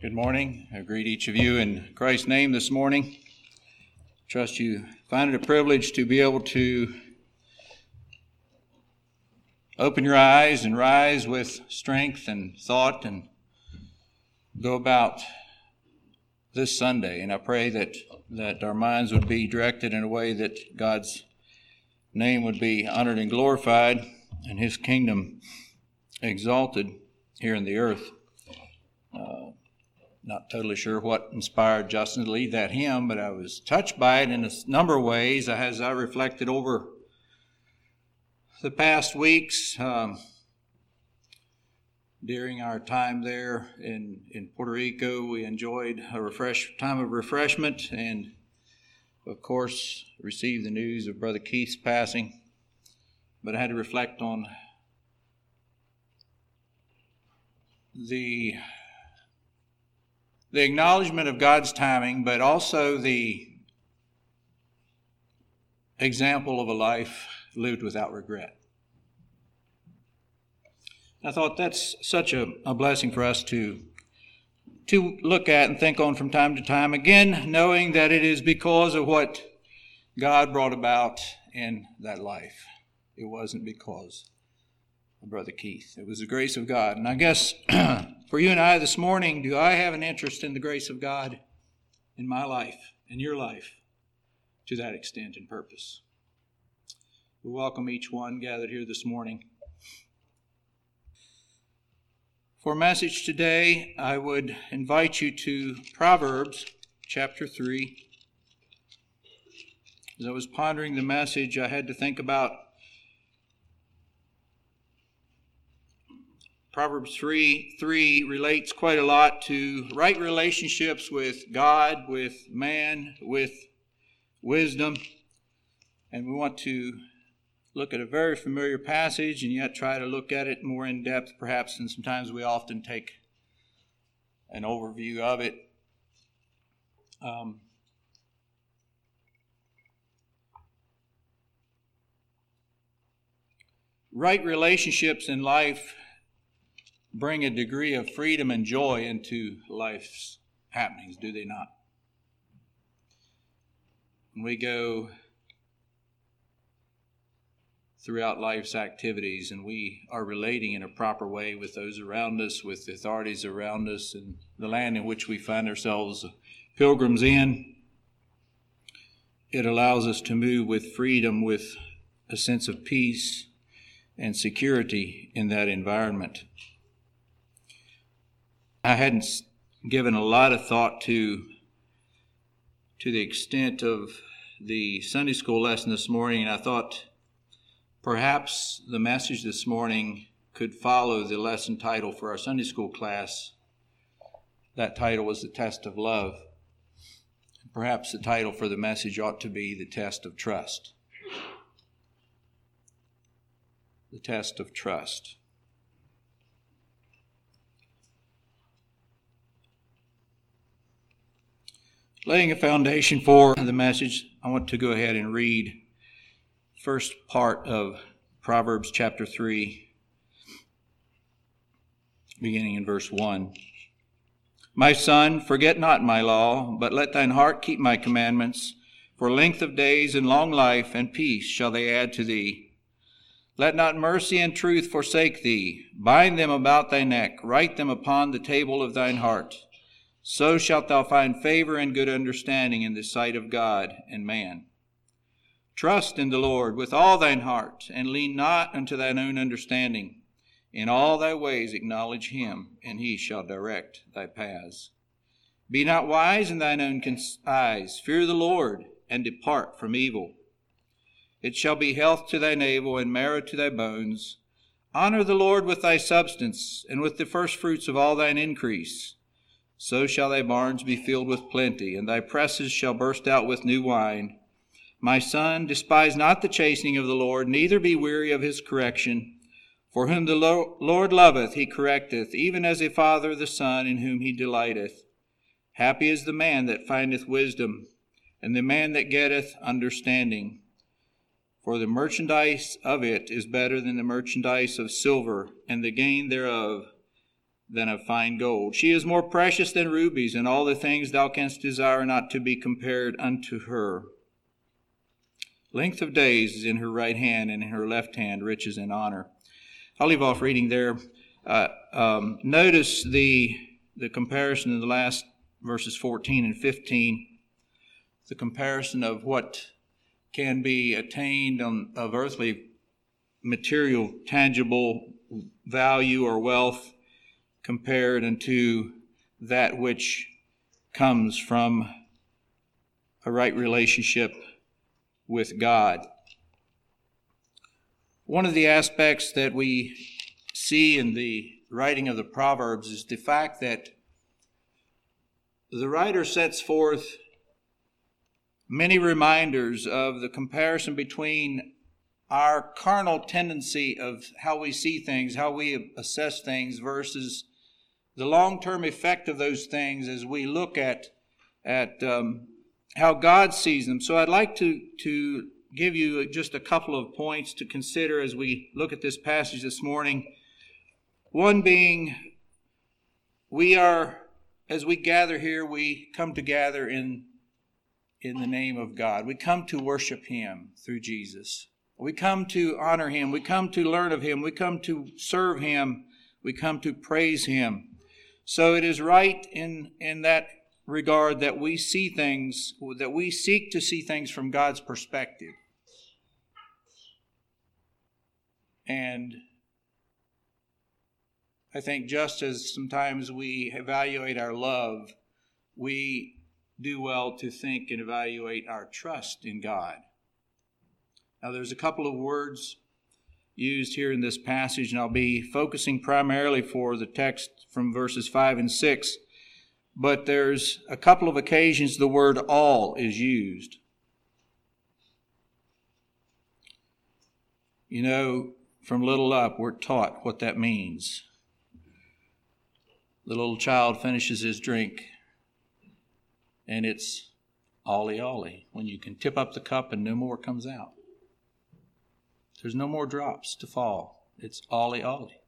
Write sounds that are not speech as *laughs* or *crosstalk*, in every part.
Good morning. I greet each of you in Christ's name this morning. Trust you find it a privilege to be able to open your eyes and rise with strength and thought and go about this Sunday. And I pray that, that our minds would be directed in a way that God's name would be honored and glorified and his kingdom exalted here in the earth. Uh, not totally sure what inspired Justin to lead that hymn, but I was touched by it in a number of ways as I reflected over the past weeks um, during our time there in, in Puerto Rico. We enjoyed a refresh time of refreshment and, of course, received the news of Brother Keith's passing. But I had to reflect on the the acknowledgement of God's timing, but also the example of a life lived without regret. I thought that's such a, a blessing for us to to look at and think on from time to time. Again, knowing that it is because of what God brought about in that life. It wasn't because of Brother Keith. It was the grace of God. And I guess *clears throat* for you and I this morning, do I have an interest in the grace of God in my life, in your life, to that extent and purpose? We welcome each one gathered here this morning. For message today, I would invite you to Proverbs chapter 3. As I was pondering the message, I had to think about Proverbs 3 3 relates quite a lot to right relationships with God, with man, with wisdom. And we want to look at a very familiar passage and yet try to look at it more in depth, perhaps, and sometimes we often take an overview of it. Um, right relationships in life bring a degree of freedom and joy into life's happenings, do they not? When we go throughout life's activities and we are relating in a proper way with those around us, with the authorities around us, and the land in which we find ourselves pilgrims in, it allows us to move with freedom, with a sense of peace and security in that environment. I hadn't given a lot of thought to to the extent of the Sunday school lesson this morning, and I thought perhaps the message this morning could follow the lesson title for our Sunday school class. That title was The Test of Love. Perhaps the title for the message ought to be The Test of Trust. The Test of Trust. Laying a foundation for the message, I want to go ahead and read first part of Proverbs chapter 3, beginning in verse 1. My son, forget not my law, but let thine heart keep my commandments, for length of days and long life and peace shall they add to thee. Let not mercy and truth forsake thee. Bind them about thy neck, write them upon the table of thine heart. So shalt thou find favor and good understanding in the sight of God and man. Trust in the Lord with all thine heart, and lean not unto thine own understanding. In all thy ways acknowledge him, and he shall direct thy paths. Be not wise in thine own eyes. Fear the Lord, and depart from evil. It shall be health to thy navel, and marrow to thy bones. Honor the Lord with thy substance, and with the firstfruits of all thine increase. So shall thy barns be filled with plenty, and thy presses shall burst out with new wine. My son, despise not the chastening of the Lord, neither be weary of his correction. For whom the Lord loveth, he correcteth, even as a father the son in whom he delighteth. Happy is the man that findeth wisdom, and the man that getteth understanding. For the merchandise of it is better than the merchandise of silver, and the gain thereof than of fine gold. She is more precious than rubies, and all the things thou canst desire not to be compared unto her. Length of days is in her right hand, and in her left hand riches and honor. I'll leave off reading there. Uh, um, notice the the comparison in the last verses 14 and 15, the comparison of what can be attained on, of earthly material, tangible value or wealth compared unto that which comes from a right relationship with God. One of the aspects that we see in the writing of the Proverbs is the fact that the writer sets forth many reminders of the comparison between our carnal tendency of how we see things, how we assess things, versus the long term effect of those things as we look at, at um, how God sees them. So I'd like to, to give you just a couple of points to consider as we look at this passage this morning. One being, we are, as we gather here, we come together in, in the name of God. We come to worship Him through Jesus. We come to honor Him. We come to learn of Him. We come to serve Him. We come to praise Him. So it is right in, in that regard that we see things, that we seek to see things from God's perspective. And I think just as sometimes we evaluate our love, we do well to think and evaluate our trust in God. Now, there's a couple of words used here in this passage, and I'll be focusing primarily for the text from verses 5 and 6. But there's a couple of occasions the word all is used. You know, from little up, we're taught what that means. The little child finishes his drink, and it's ollie ollie when you can tip up the cup and no more comes out. There's no more drops to fall. It's ollie ollie.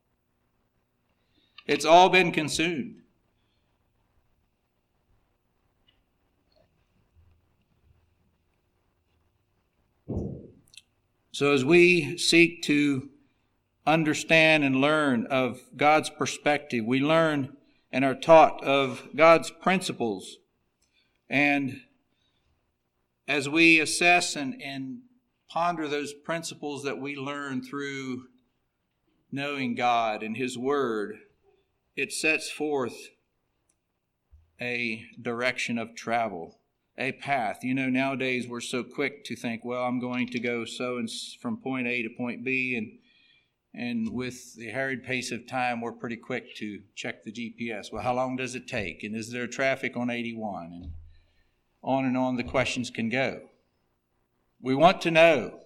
It's all been consumed. So, as we seek to understand and learn of God's perspective, we learn and are taught of God's principles. And as we assess and, and ponder those principles that we learn through knowing God and His Word, it sets forth a direction of travel, a path. You know, nowadays we're so quick to think, well, I'm going to go so and from point A to point B, and and with the hurried pace of time, we're pretty quick to check the GPS. Well, how long does it take? And is there traffic on 81? And on and on the questions can go. We want to know.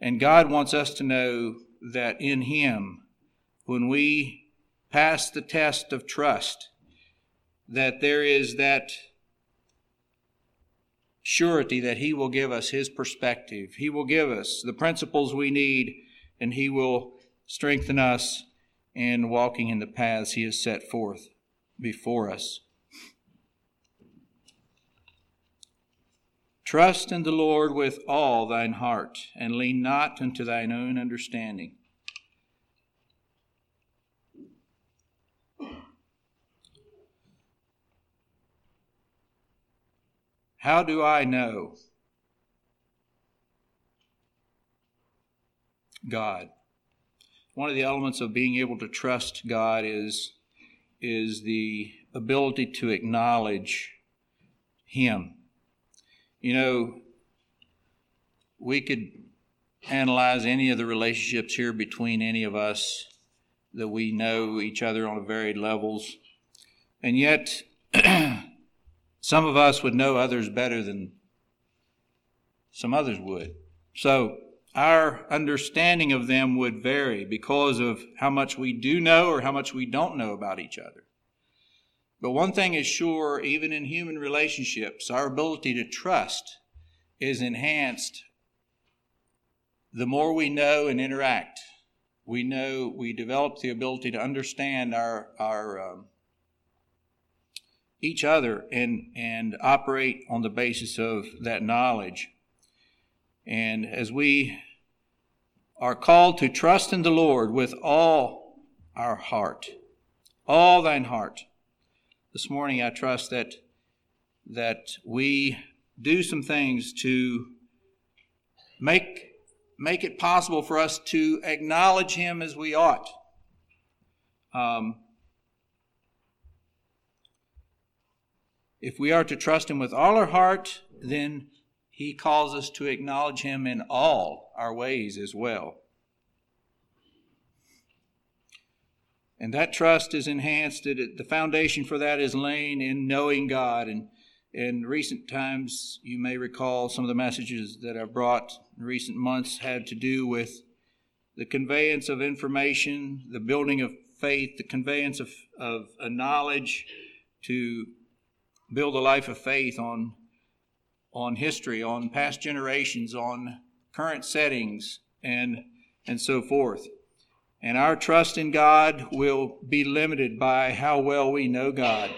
And God wants us to know that in Him, when we pass the test of trust, that there is that surety that He will give us His perspective. He will give us the principles we need, and He will strengthen us in walking in the paths He has set forth before us. Trust in the Lord with all thine heart, and lean not unto thine own understanding. How do I know God? One of the elements of being able to trust God is, is the ability to acknowledge Him you know, we could analyze any of the relationships here between any of us that we know each other on varied levels, and yet *clears throat* some of us would know others better than some others would. So our understanding of them would vary because of how much we do know or how much we don't know about each other. But one thing is sure, even in human relationships, our ability to trust is enhanced the more we know and interact we know we develop the ability to understand our our um, each other and and operate on the basis of that knowledge. And as we are called to trust in the Lord with all our heart, all thine heart. This morning I trust that that we do some things to make make it possible for us to acknowledge him as we ought. Um, if we are to trust him with all our heart, then he calls us to acknowledge him in all our ways as well. And that trust is enhanced. The foundation for that is laying in knowing God. And in recent times, you may recall some of the messages that I've brought in recent months had to do with the conveyance of information, the building of faith, the conveyance of, of a knowledge to build a life of faith on on history, on past generations, on current settings, and, and so forth. And our trust in God will be limited by how well we know God.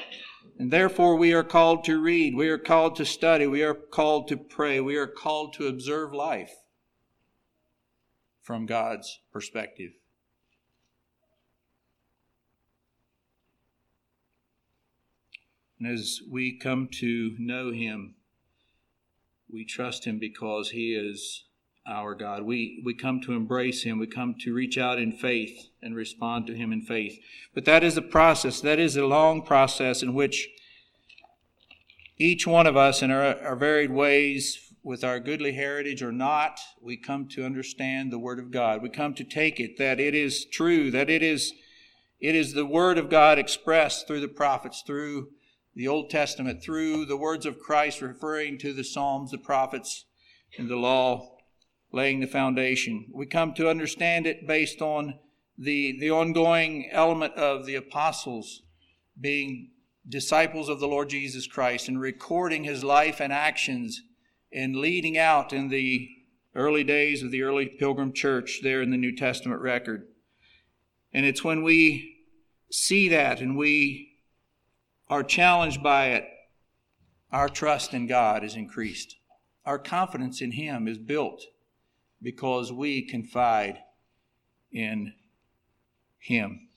And therefore, we are called to read, we are called to study, we are called to pray, we are called to observe life from God's perspective. And as we come to know Him, we trust him because he is our God. We, we come to embrace him. We come to reach out in faith and respond to him in faith. But that is a process. That is a long process in which each one of us, in our, our varied ways, with our goodly heritage or not, we come to understand the Word of God. We come to take it that it is true, that it is, it is the Word of God expressed through the prophets, through the Old Testament through the words of Christ referring to the Psalms, the prophets, and the law, laying the foundation. We come to understand it based on the, the ongoing element of the apostles being disciples of the Lord Jesus Christ and recording his life and actions and leading out in the early days of the early pilgrim church there in the New Testament record. And it's when we see that and we are challenged by it, our trust in God is increased. Our confidence in Him is built because we confide in Him.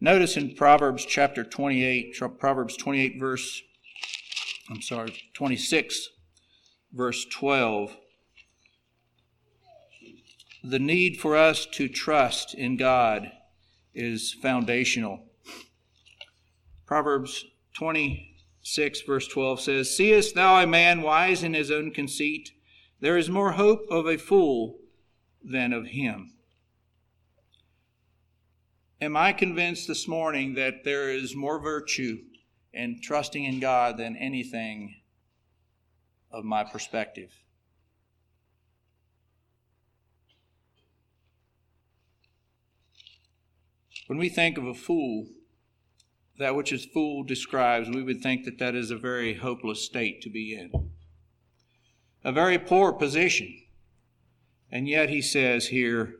Notice in Proverbs chapter 28, Proverbs 28, verse, I'm sorry, 26, verse 12, the need for us to trust in God is foundational. Proverbs 26, verse 12 says, Seest thou a man wise in his own conceit? There is more hope of a fool than of him. Am I convinced this morning that there is more virtue in trusting in God than anything of my perspective? When we think of a fool, that which is fool describes, we would think that that is a very hopeless state to be in. A very poor position. And yet he says here,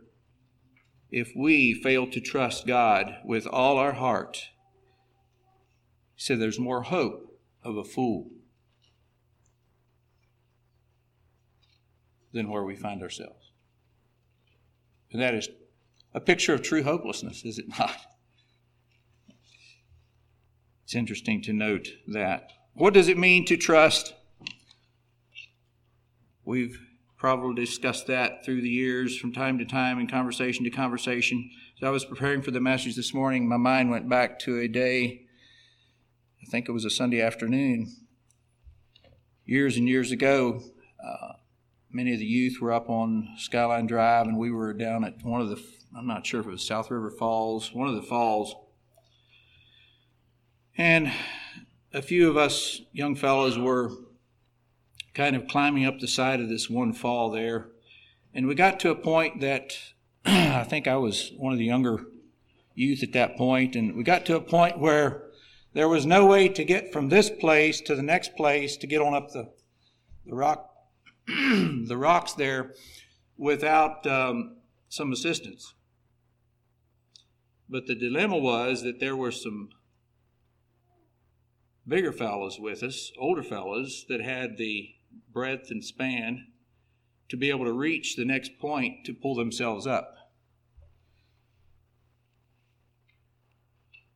if we fail to trust God with all our heart, he said there's more hope of a fool than where we find ourselves. And that is a picture of true hopelessness, is it not? It's interesting to note that. What does it mean to trust? We've probably discussed that through the years from time to time in conversation to conversation. As I was preparing for the message this morning, my mind went back to a day, I think it was a Sunday afternoon, years and years ago. Uh, many of the youth were up on Skyline Drive, and we were down at one of the, I'm not sure if it was South River Falls, one of the falls and a few of us young fellows were kind of climbing up the side of this one fall there. And we got to a point that *clears throat* I think I was one of the younger youth at that point, and we got to a point where there was no way to get from this place to the next place to get on up the, the rock *clears throat* the rocks there without um, some assistance. But the dilemma was that there were some bigger fellows with us, older fellows, that had the breadth and span to be able to reach the next point to pull themselves up.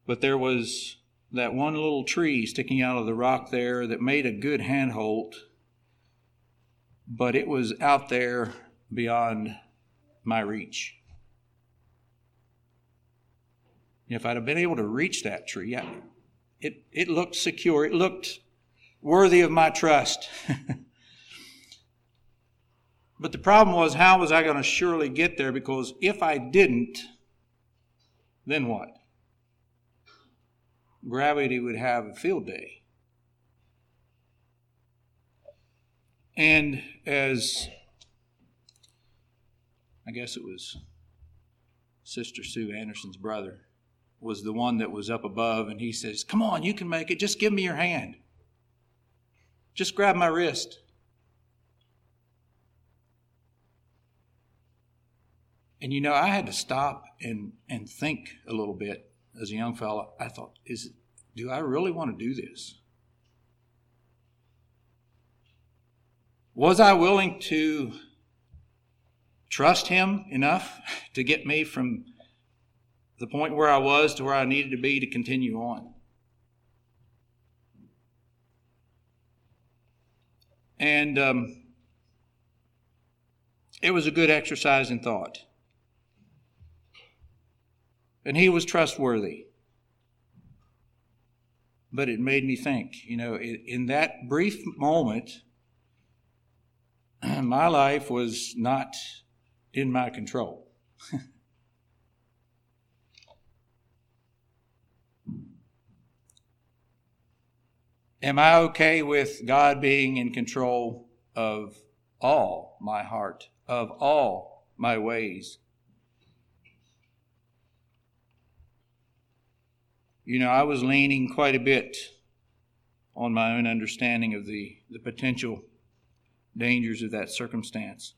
But there was that one little tree sticking out of the rock there that made a good handhold, but it was out there beyond my reach. If I'd have been able to reach that tree, it, it looked secure. It looked worthy of my trust. *laughs* but the problem was, how was I going to surely get there? Because if I didn't, then what? Gravity would have a field day. And as I guess it was Sister Sue Anderson's brother was the one that was up above, and he says, Come on, you can make it. Just give me your hand. Just grab my wrist. And you know, I had to stop and, and think a little bit as a young fella. I thought, is do I really want to do this? Was I willing to trust him enough *laughs* to get me from the point where I was to where I needed to be to continue on. And um, it was a good exercise in thought. And he was trustworthy. But it made me think, you know, in that brief moment, *clears throat* my life was not in my control. *laughs* Am I okay with God being in control of all my heart, of all my ways? You know, I was leaning quite a bit on my own understanding of the, the potential dangers of that circumstance.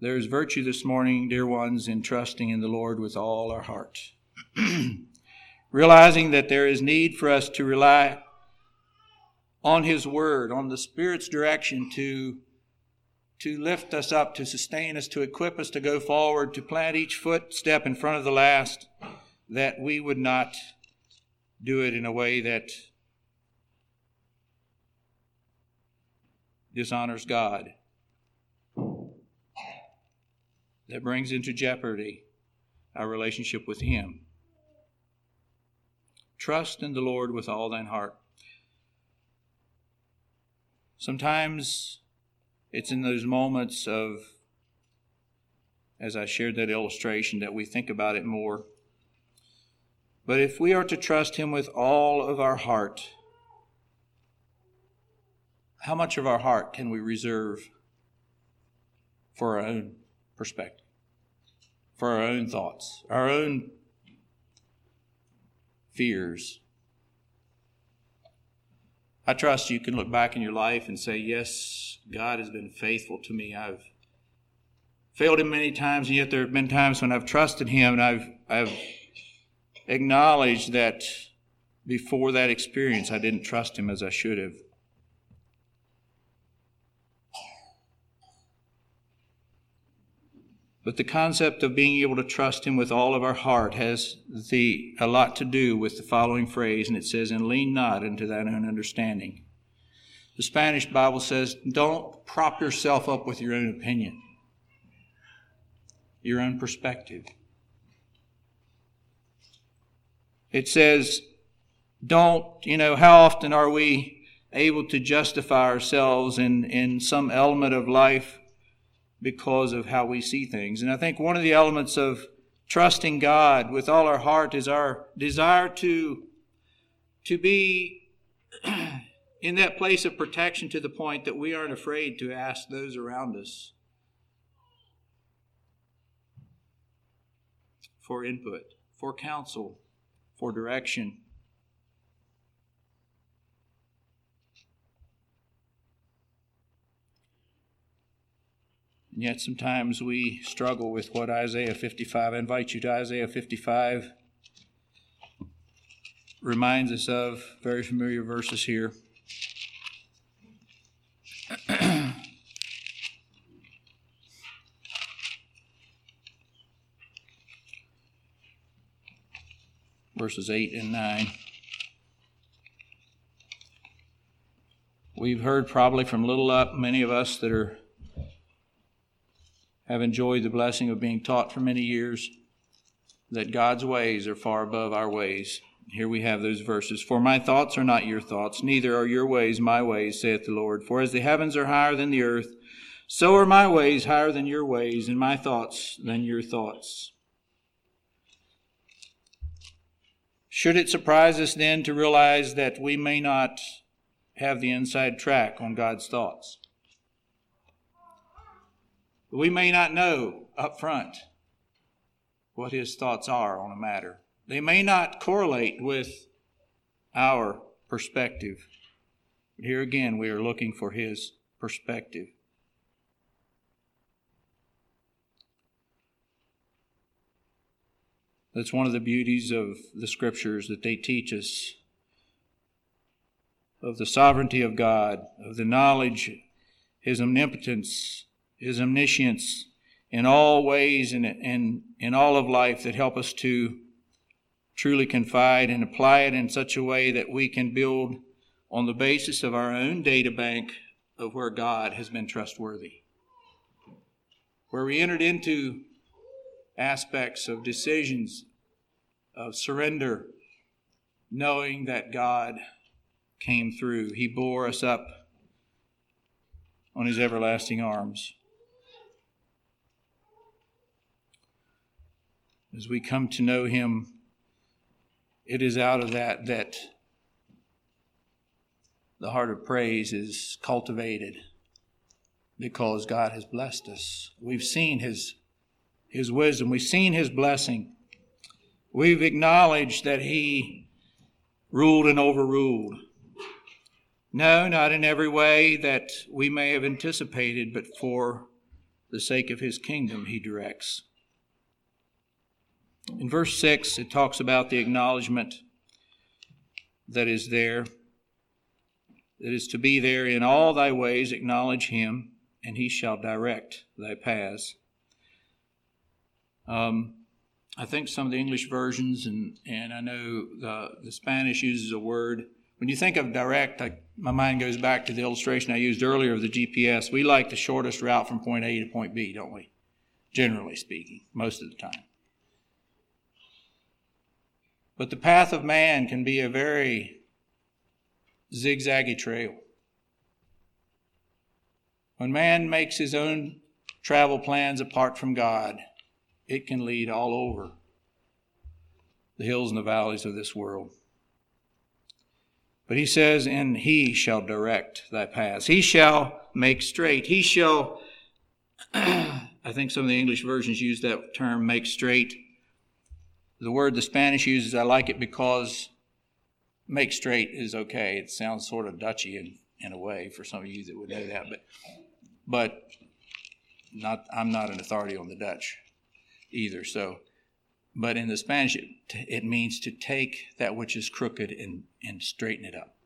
There is virtue this morning, dear ones, in trusting in the Lord with all our heart. *clears throat* Realizing that there is need for us to rely on His Word, on the Spirit's direction to, to lift us up, to sustain us, to equip us to go forward, to plant each footstep in front of the last, that we would not do it in a way that dishonors God that brings into jeopardy our relationship with Him. Trust in the Lord with all thine heart. Sometimes it's in those moments of, as I shared that illustration, that we think about it more. But if we are to trust Him with all of our heart, how much of our heart can we reserve for our own perspective, for our own thoughts, our own fears. I trust you can look back in your life and say, Yes, God has been faithful to me. I've failed Him many times, and yet there have been times when I've trusted Him and I've, I've acknowledged that before that experience I didn't trust Him as I should have. But the concept of being able to trust Him with all of our heart has the, a lot to do with the following phrase, and it says, And lean not into thine own understanding. The Spanish Bible says, Don't prop yourself up with your own opinion, your own perspective. It says, Don't, you know, how often are we able to justify ourselves in, in some element of life because of how we see things. And I think one of the elements of trusting God with all our heart is our desire to, to be *clears throat* in that place of protection to the point that we aren't afraid to ask those around us for input, for counsel, for direction. And yet sometimes we struggle with what Isaiah 55, I invite you to Isaiah 55, reminds us of. Very familiar verses here. *clears throat* verses 8 and 9. We've heard probably from little up, many of us that are have enjoyed the blessing of being taught for many years that God's ways are far above our ways. Here we have those verses. For my thoughts are not your thoughts, neither are your ways my ways, saith the Lord. For as the heavens are higher than the earth, so are my ways higher than your ways, and my thoughts than your thoughts. Should it surprise us then to realize that we may not have the inside track on God's thoughts? We may not know up front what his thoughts are on a matter. They may not correlate with our perspective. But here again, we are looking for his perspective. That's one of the beauties of the scriptures that they teach us of the sovereignty of God, of the knowledge, his omnipotence, his omniscience in all ways and in, in all of life that help us to truly confide and apply it in such a way that we can build on the basis of our own data bank of where God has been trustworthy. Where we entered into aspects of decisions of surrender, knowing that God came through. He bore us up on his everlasting arms. As we come to know him, it is out of that that the heart of praise is cultivated because God has blessed us. We've seen his, his wisdom, we've seen his blessing. We've acknowledged that he ruled and overruled. No, not in every way that we may have anticipated, but for the sake of his kingdom, he directs. In verse 6, it talks about the acknowledgement that is there, that is to be there in all thy ways, acknowledge him, and he shall direct thy paths. Um, I think some of the English versions, and, and I know the, the Spanish uses a word. When you think of direct, I, my mind goes back to the illustration I used earlier of the GPS. We like the shortest route from point A to point B, don't we? Generally speaking, most of the time. But the path of man can be a very zigzaggy trail. When man makes his own travel plans apart from God, it can lead all over the hills and the valleys of this world. But he says, and he shall direct thy paths. He shall make straight. He shall, *clears throat* I think some of the English versions use that term, make straight. The word the Spanish uses, I like it because make straight is okay. It sounds sort of Dutchy in, in a way for some of you that would know that, but but not I'm not an authority on the Dutch either. So, but in the Spanish, it, it means to take that which is crooked and, and straighten it up.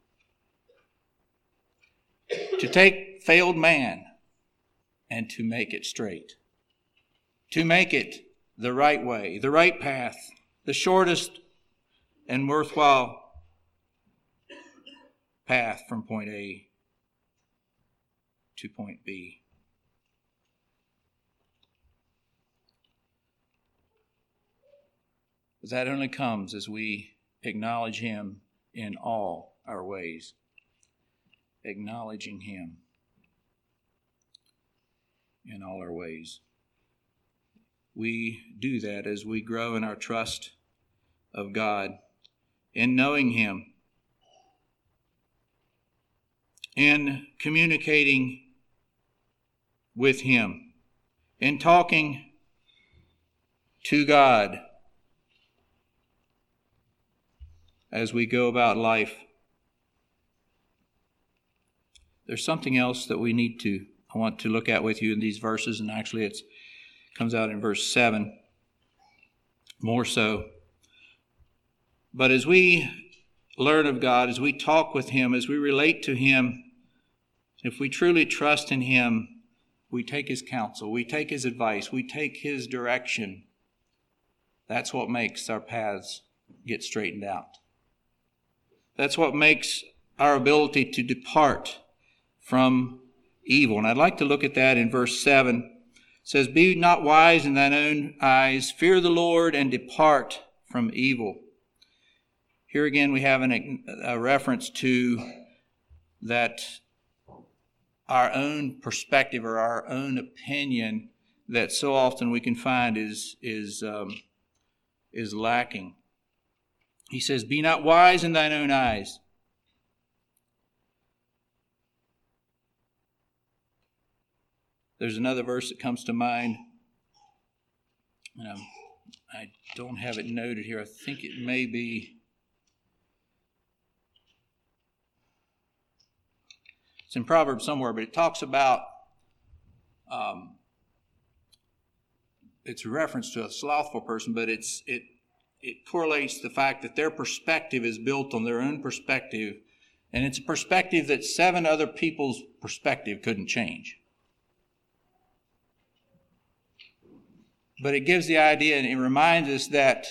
To take failed man and to make it straight. To make it the right way, the right path, the shortest and worthwhile path from point A to point B. But that only comes as we acknowledge Him in all our ways. Acknowledging Him in all our ways. We do that as we grow in our trust of God, in knowing Him, in communicating with Him, in talking to God as we go about life. There's something else that we need to I want to look at with you in these verses, and actually it comes out in verse 7 more so. But as we learn of God, as we talk with Him, as we relate to Him, if we truly trust in Him, we take His counsel, we take His advice, we take His direction. That's what makes our paths get straightened out. That's what makes our ability to depart from evil. And I'd like to look at that in verse 7. Says, Be not wise in thine own eyes, fear the Lord, and depart from evil. Here again, we have an, a reference to that our own perspective or our own opinion that so often we can find is, is, um, is lacking. He says, Be not wise in thine own eyes. There's another verse that comes to mind. Um, I don't have it noted here. I think it may be. It's in Proverbs somewhere, but it talks about. Um, it's a reference to a slothful person, but it's it it correlates the fact that their perspective is built on their own perspective, and it's a perspective that seven other people's perspective couldn't change. But it gives the idea and it reminds us that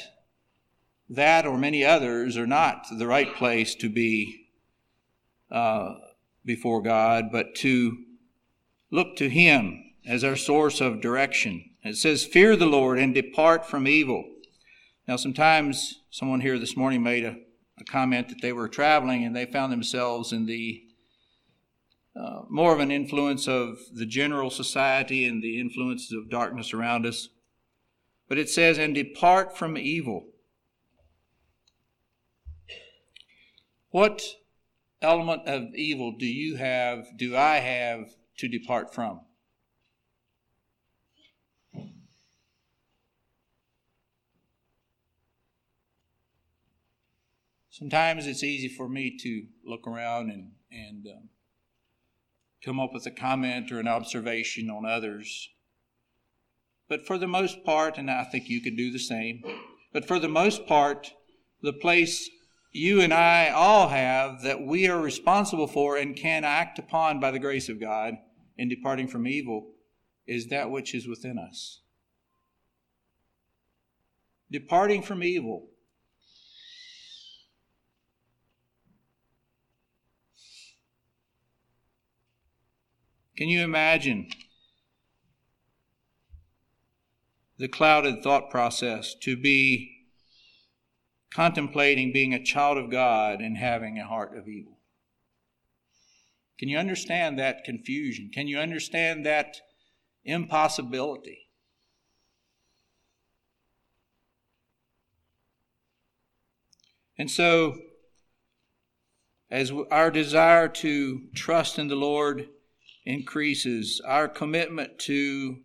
that or many others are not the right place to be uh, before God, but to look to Him as our source of direction. It says, Fear the Lord and depart from evil. Now, sometimes someone here this morning made a, a comment that they were traveling and they found themselves in the uh, more of an influence of the general society and the influences of darkness around us. But it says, and depart from evil. What element of evil do you have, do I have to depart from? Sometimes it's easy for me to look around and, and um, come up with a comment or an observation on others but for the most part, and I think you could do the same, but for the most part, the place you and I all have that we are responsible for and can act upon by the grace of God in departing from evil is that which is within us. Departing from evil. Can you imagine the clouded thought process to be contemplating being a child of God and having a heart of evil. Can you understand that confusion? Can you understand that impossibility? And so, as our desire to trust in the Lord increases, our commitment to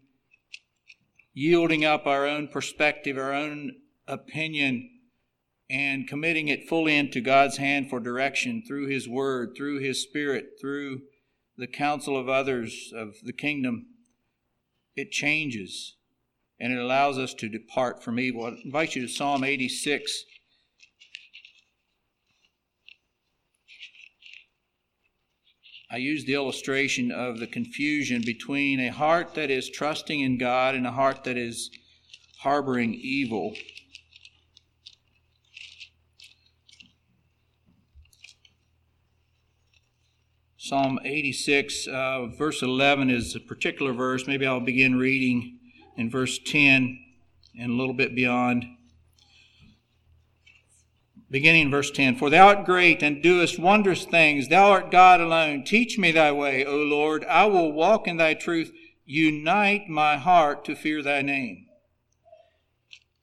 yielding up our own perspective, our own opinion, and committing it fully into God's hand for direction through His Word, through His Spirit, through the counsel of others of the kingdom, it changes and it allows us to depart from evil. I invite you to Psalm 86. I use the illustration of the confusion between a heart that is trusting in God and a heart that is harboring evil. Psalm 86, uh, verse 11 is a particular verse. Maybe I'll begin reading in verse 10 and a little bit beyond beginning verse 10 For thou art great and doest wondrous things. Thou art God alone. Teach me thy way, O Lord. I will walk in thy truth. Unite my heart to fear thy name.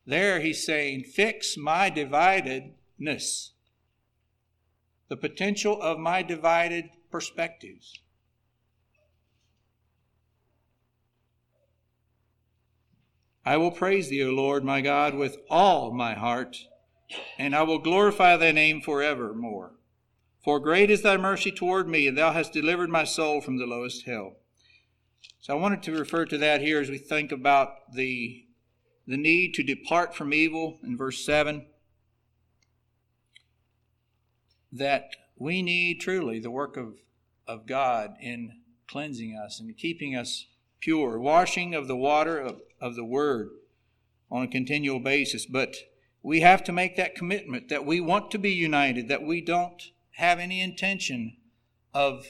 There he's saying, Fix my dividedness, the potential of my divided perspectives. I will praise thee, O Lord my God, with all my heart and I will glorify thy name forevermore. For great is thy mercy toward me, and thou hast delivered my soul from the lowest hell. So I wanted to refer to that here as we think about the, the need to depart from evil in verse 7. That we need truly the work of, of God in cleansing us and keeping us pure, washing of the water of, of the Word on a continual basis. But we have to make that commitment that we want to be united, that we don't have any intention of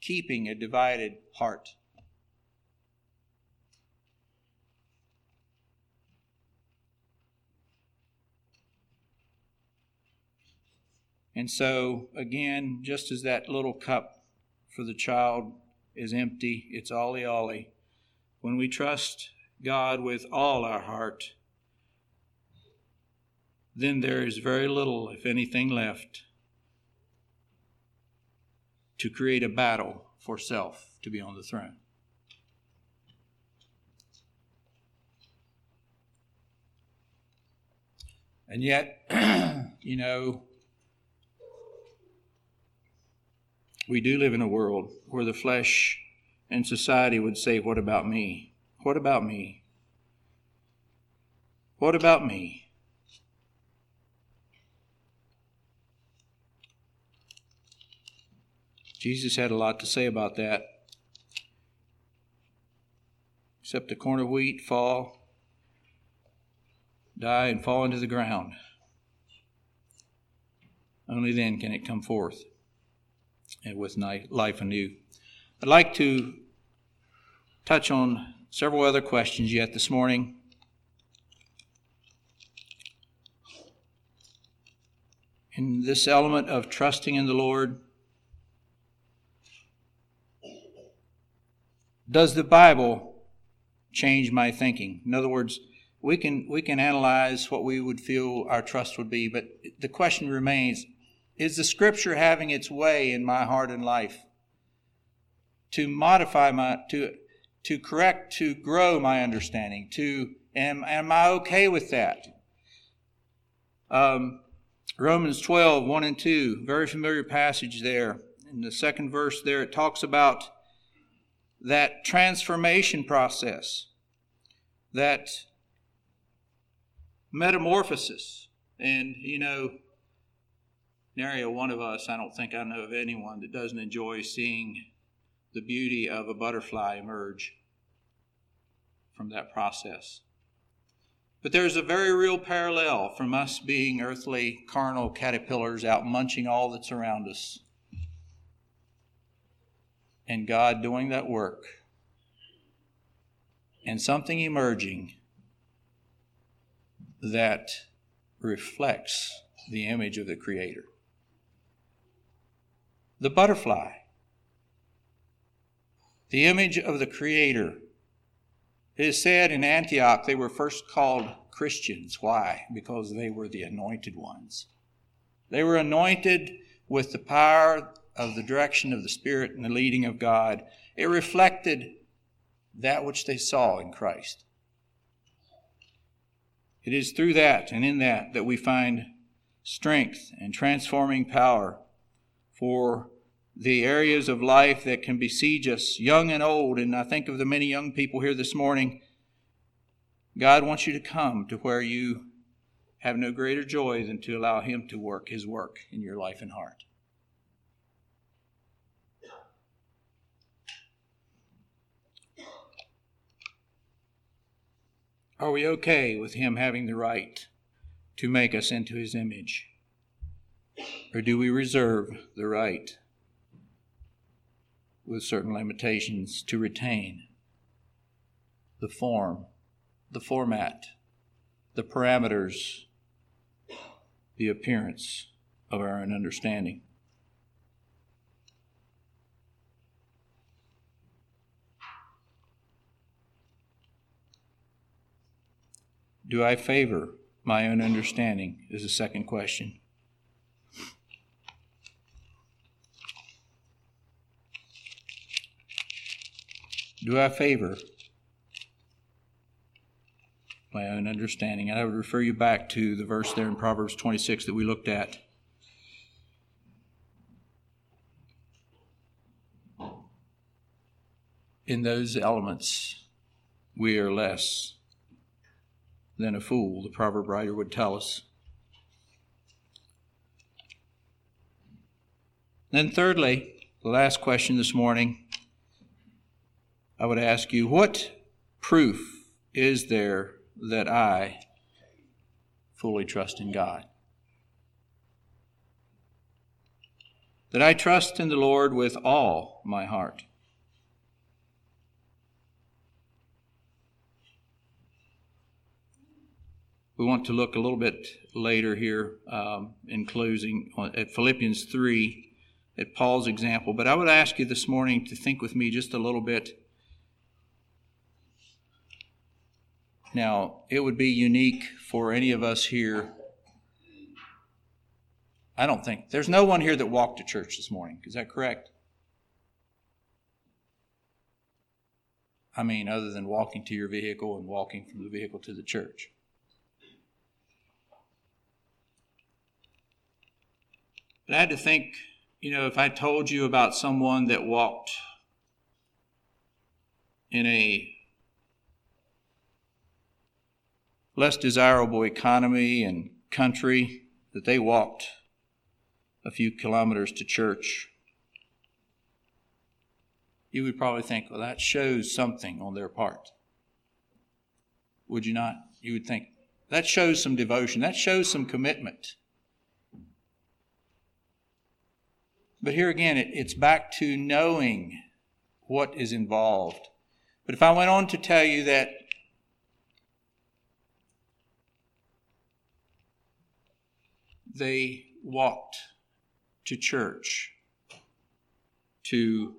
keeping a divided heart. And so, again, just as that little cup for the child is empty, it's ollie ollie. When we trust God with all our heart, then there is very little, if anything, left to create a battle for self to be on the throne. And yet, *clears throat* you know, we do live in a world where the flesh and society would say, What about me? What about me? What about me? Jesus had a lot to say about that. Except the corn of wheat fall, die, and fall into the ground. Only then can it come forth and with life anew. I'd like to touch on several other questions yet this morning. In this element of trusting in the Lord, does the Bible change my thinking? In other words, we can we can analyze what we would feel our trust would be, but the question remains is the scripture having its way in my heart and life to modify my, to, to correct, to grow my understanding? To, am, am I okay with that? Um, Romans 12, 1 and 2, very familiar passage there. In the second verse there, it talks about that transformation process, that metamorphosis. And, you know, nary a one of us, I don't think I know of anyone that doesn't enjoy seeing the beauty of a butterfly emerge from that process. But there's a very real parallel from us being earthly, carnal caterpillars out munching all that's around us and God doing that work and something emerging that reflects the image of the Creator the butterfly, the image of the Creator. It is said in Antioch they were first called Christians. Why? Because they were the anointed ones. They were anointed with the power of the direction of the Spirit and the leading of God. It reflected that which they saw in Christ. It is through that and in that that we find strength and transforming power for the areas of life that can besiege us, young and old. And I think of the many young people here this morning. God wants you to come to where you have no greater joy than to allow Him to work His work in your life and heart. Are we okay with Him having the right to make us into His image? Or do we reserve the right, with certain limitations, to retain the form, the format, the parameters, the appearance of our own understanding? Do I favor my own understanding? Is the second question. do I favor my own understanding? And I would refer you back to the verse there in Proverbs 26 that we looked at. in those elements, we are less than a fool, the proverb writer would tell us. Then, thirdly, the last question this morning, I would ask you what proof is there that I fully trust in God? That I trust in the Lord with all my heart. We want to look a little bit later here um, in closing at Philippians 3 at Paul's example, but I would ask you this morning to think with me just a little bit. Now, it would be unique for any of us here. I don't think there's no one here that walked to church this morning. Is that correct? I mean, other than walking to your vehicle and walking from the vehicle to the church. But I had to think, you know, if I told you about someone that walked in a less desirable economy and country, that they walked a few kilometers to church, you would probably think, well, that shows something on their part. Would you not? You would think, that shows some devotion, that shows some commitment. But here again, it, it's back to knowing what is involved. But if I went on to tell you that they walked to church to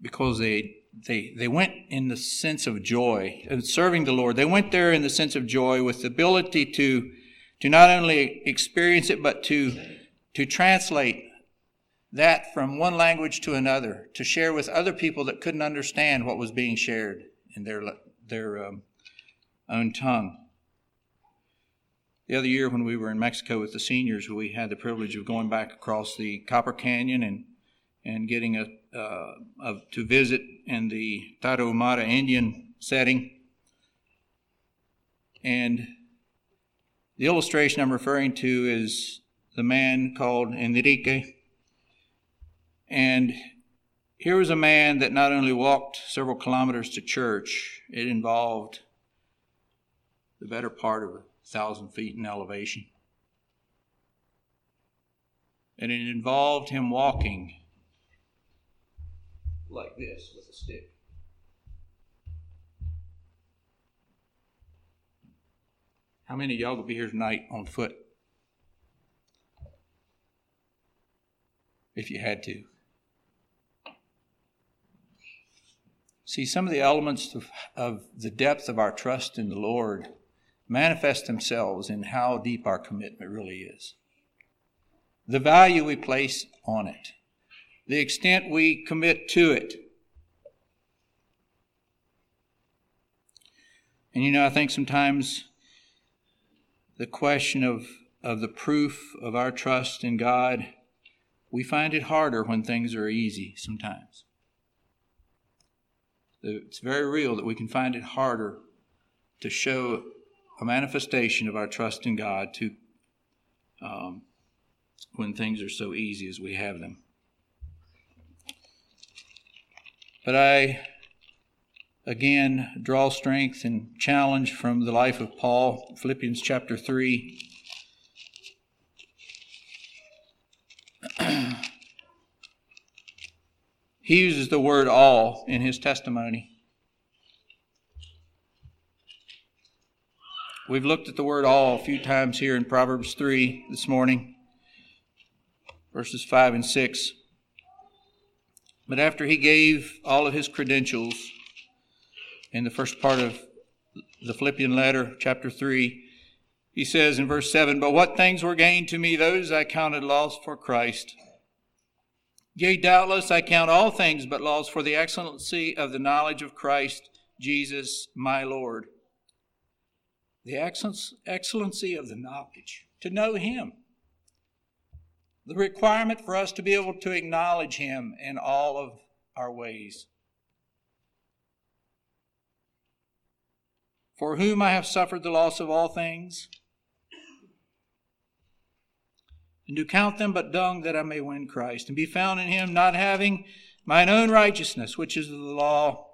because they they they went in the sense of joy of serving the Lord. They went there in the sense of joy with the ability to to not only experience it, but to, to translate that from one language to another, to share with other people that couldn't understand what was being shared in their, their um, own tongue. The other year, when we were in Mexico with the seniors, we had the privilege of going back across the Copper Canyon and and getting a, uh, a to visit in the Tarahumara Indian setting. And the illustration I'm referring to is the man called Enrique. And here was a man that not only walked several kilometers to church, it involved the better part of a thousand feet in elevation. And it involved him walking like this with a stick. How many of y'all will be here tonight on foot? If you had to. See, some of the elements of, of the depth of our trust in the Lord manifest themselves in how deep our commitment really is. The value we place on it, the extent we commit to it. And you know, I think sometimes the question of, of the proof of our trust in God, we find it harder when things are easy sometimes. It's very real that we can find it harder to show a manifestation of our trust in God to um, when things are so easy as we have them. But I again draw strength and challenge from the life of Paul, Philippians chapter 3. *clears throat* he uses the word all in his testimony. We've looked at the word all a few times here in Proverbs 3 this morning, verses 5 and 6. But after he gave all of his credentials, in the first part of the Philippian letter, chapter 3. He says in verse 7 But what things were gained to me, those I counted loss for Christ. Yea, doubtless I count all things but loss for the excellency of the knowledge of Christ Jesus my Lord. The excellency of the knowledge, to know Him. the requirement for us to be able to acknowledge Him in all of our ways. For whom I have suffered the loss of all things, and do count them but dung that I may win Christ, and be found in Him, not having mine own righteousness, which is the law.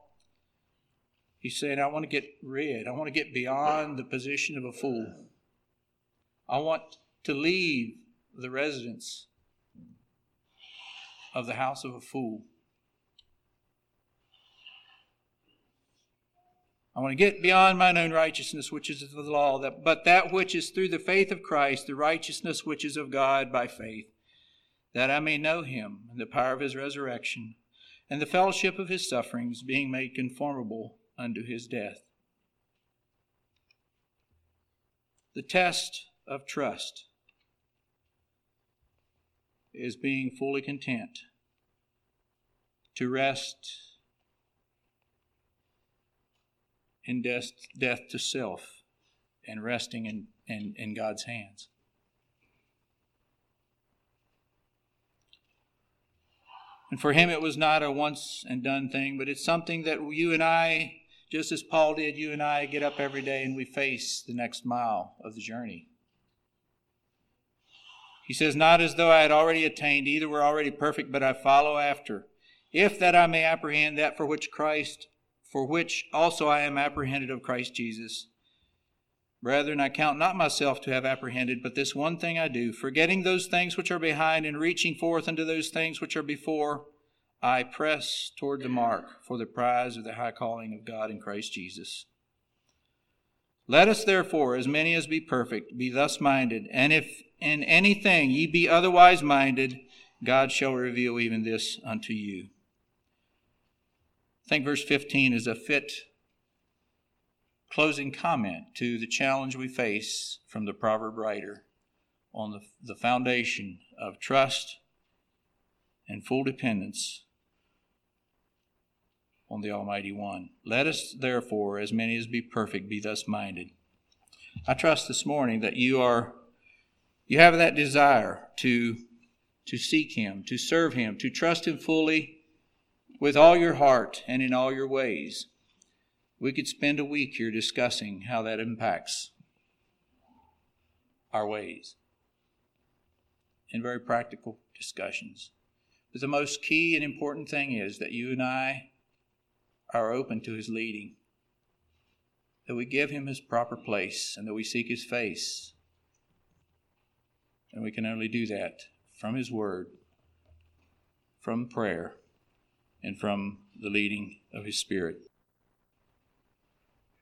He's saying, I want to get rid, I want to get beyond the position of a fool. I want to leave the residence of the house of a fool. I want to get beyond mine own righteousness, which is of the law, that, but that which is through the faith of Christ, the righteousness which is of God by faith, that I may know him and the power of his resurrection, and the fellowship of his sufferings, being made conformable unto his death. The test of trust is being fully content to rest in death, death to self and resting in, in, in God's hands. And for him, it was not a once and done thing, but it's something that you and I, just as Paul did, you and I get up every day and we face the next mile of the journey. He says, Not as though I had already attained, either were already perfect, but I follow after, if that I may apprehend that for which Christ, for which also I am apprehended of Christ Jesus. Brethren, I count not myself to have apprehended, but this one thing I do, forgetting those things which are behind and reaching forth unto those things which are before, I press toward the mark for the prize of the high calling of God in Christ Jesus. Let us therefore, as many as be perfect, be thus minded, and if in anything ye be otherwise minded, God shall reveal even this unto you. I think verse 15 is a fit closing comment to the challenge we face from the proverb writer on the, the foundation of trust and full dependence on the Almighty One. Let us, therefore, as many as be perfect, be thus minded. I trust this morning that you are you have that desire to to seek him, to serve him, to trust him fully with all your heart and in all your ways. We could spend a week here discussing how that impacts our ways in very practical discussions. But the most key and important thing is that you and I are open to his leading, that we give him his proper place, and that we seek his face. And we can only do that from his word, from prayer, and from the leading of his spirit.